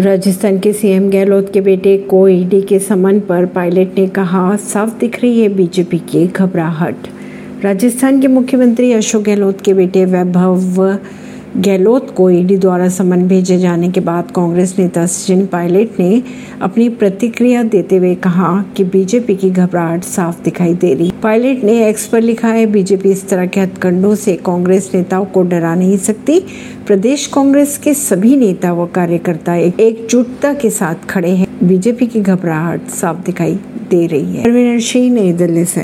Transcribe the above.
राजस्थान के सीएम गहलोत के बेटे को ईडी के समन पर पायलट ने कहा, साफ़ दिख रही है बीजेपी की घबराहट। राजस्थान के मुख्यमंत्री अशोक गहलोत के बेटे वैभव गहलोत को ईडी द्वारा समन भेजे जाने के बाद कांग्रेस नेता सचिन पायलट ने अपनी प्रतिक्रिया देते हुए कहा कि बीजेपी की घबराहट साफ़ दिखाई दे रही। पायलट ने एक्स पर लिखा है, बीजेपी इस तरह के हथकंडों से कांग्रेस नेताओं को डरा नहीं सकती। प्रदेश कांग्रेस के सभी नेता व कार्यकर्ता एकजुटता के साथ खड़े हैं। बीजेपी की घबराहट साफ़ दिखाई दे रही है। नई दिल्ली से।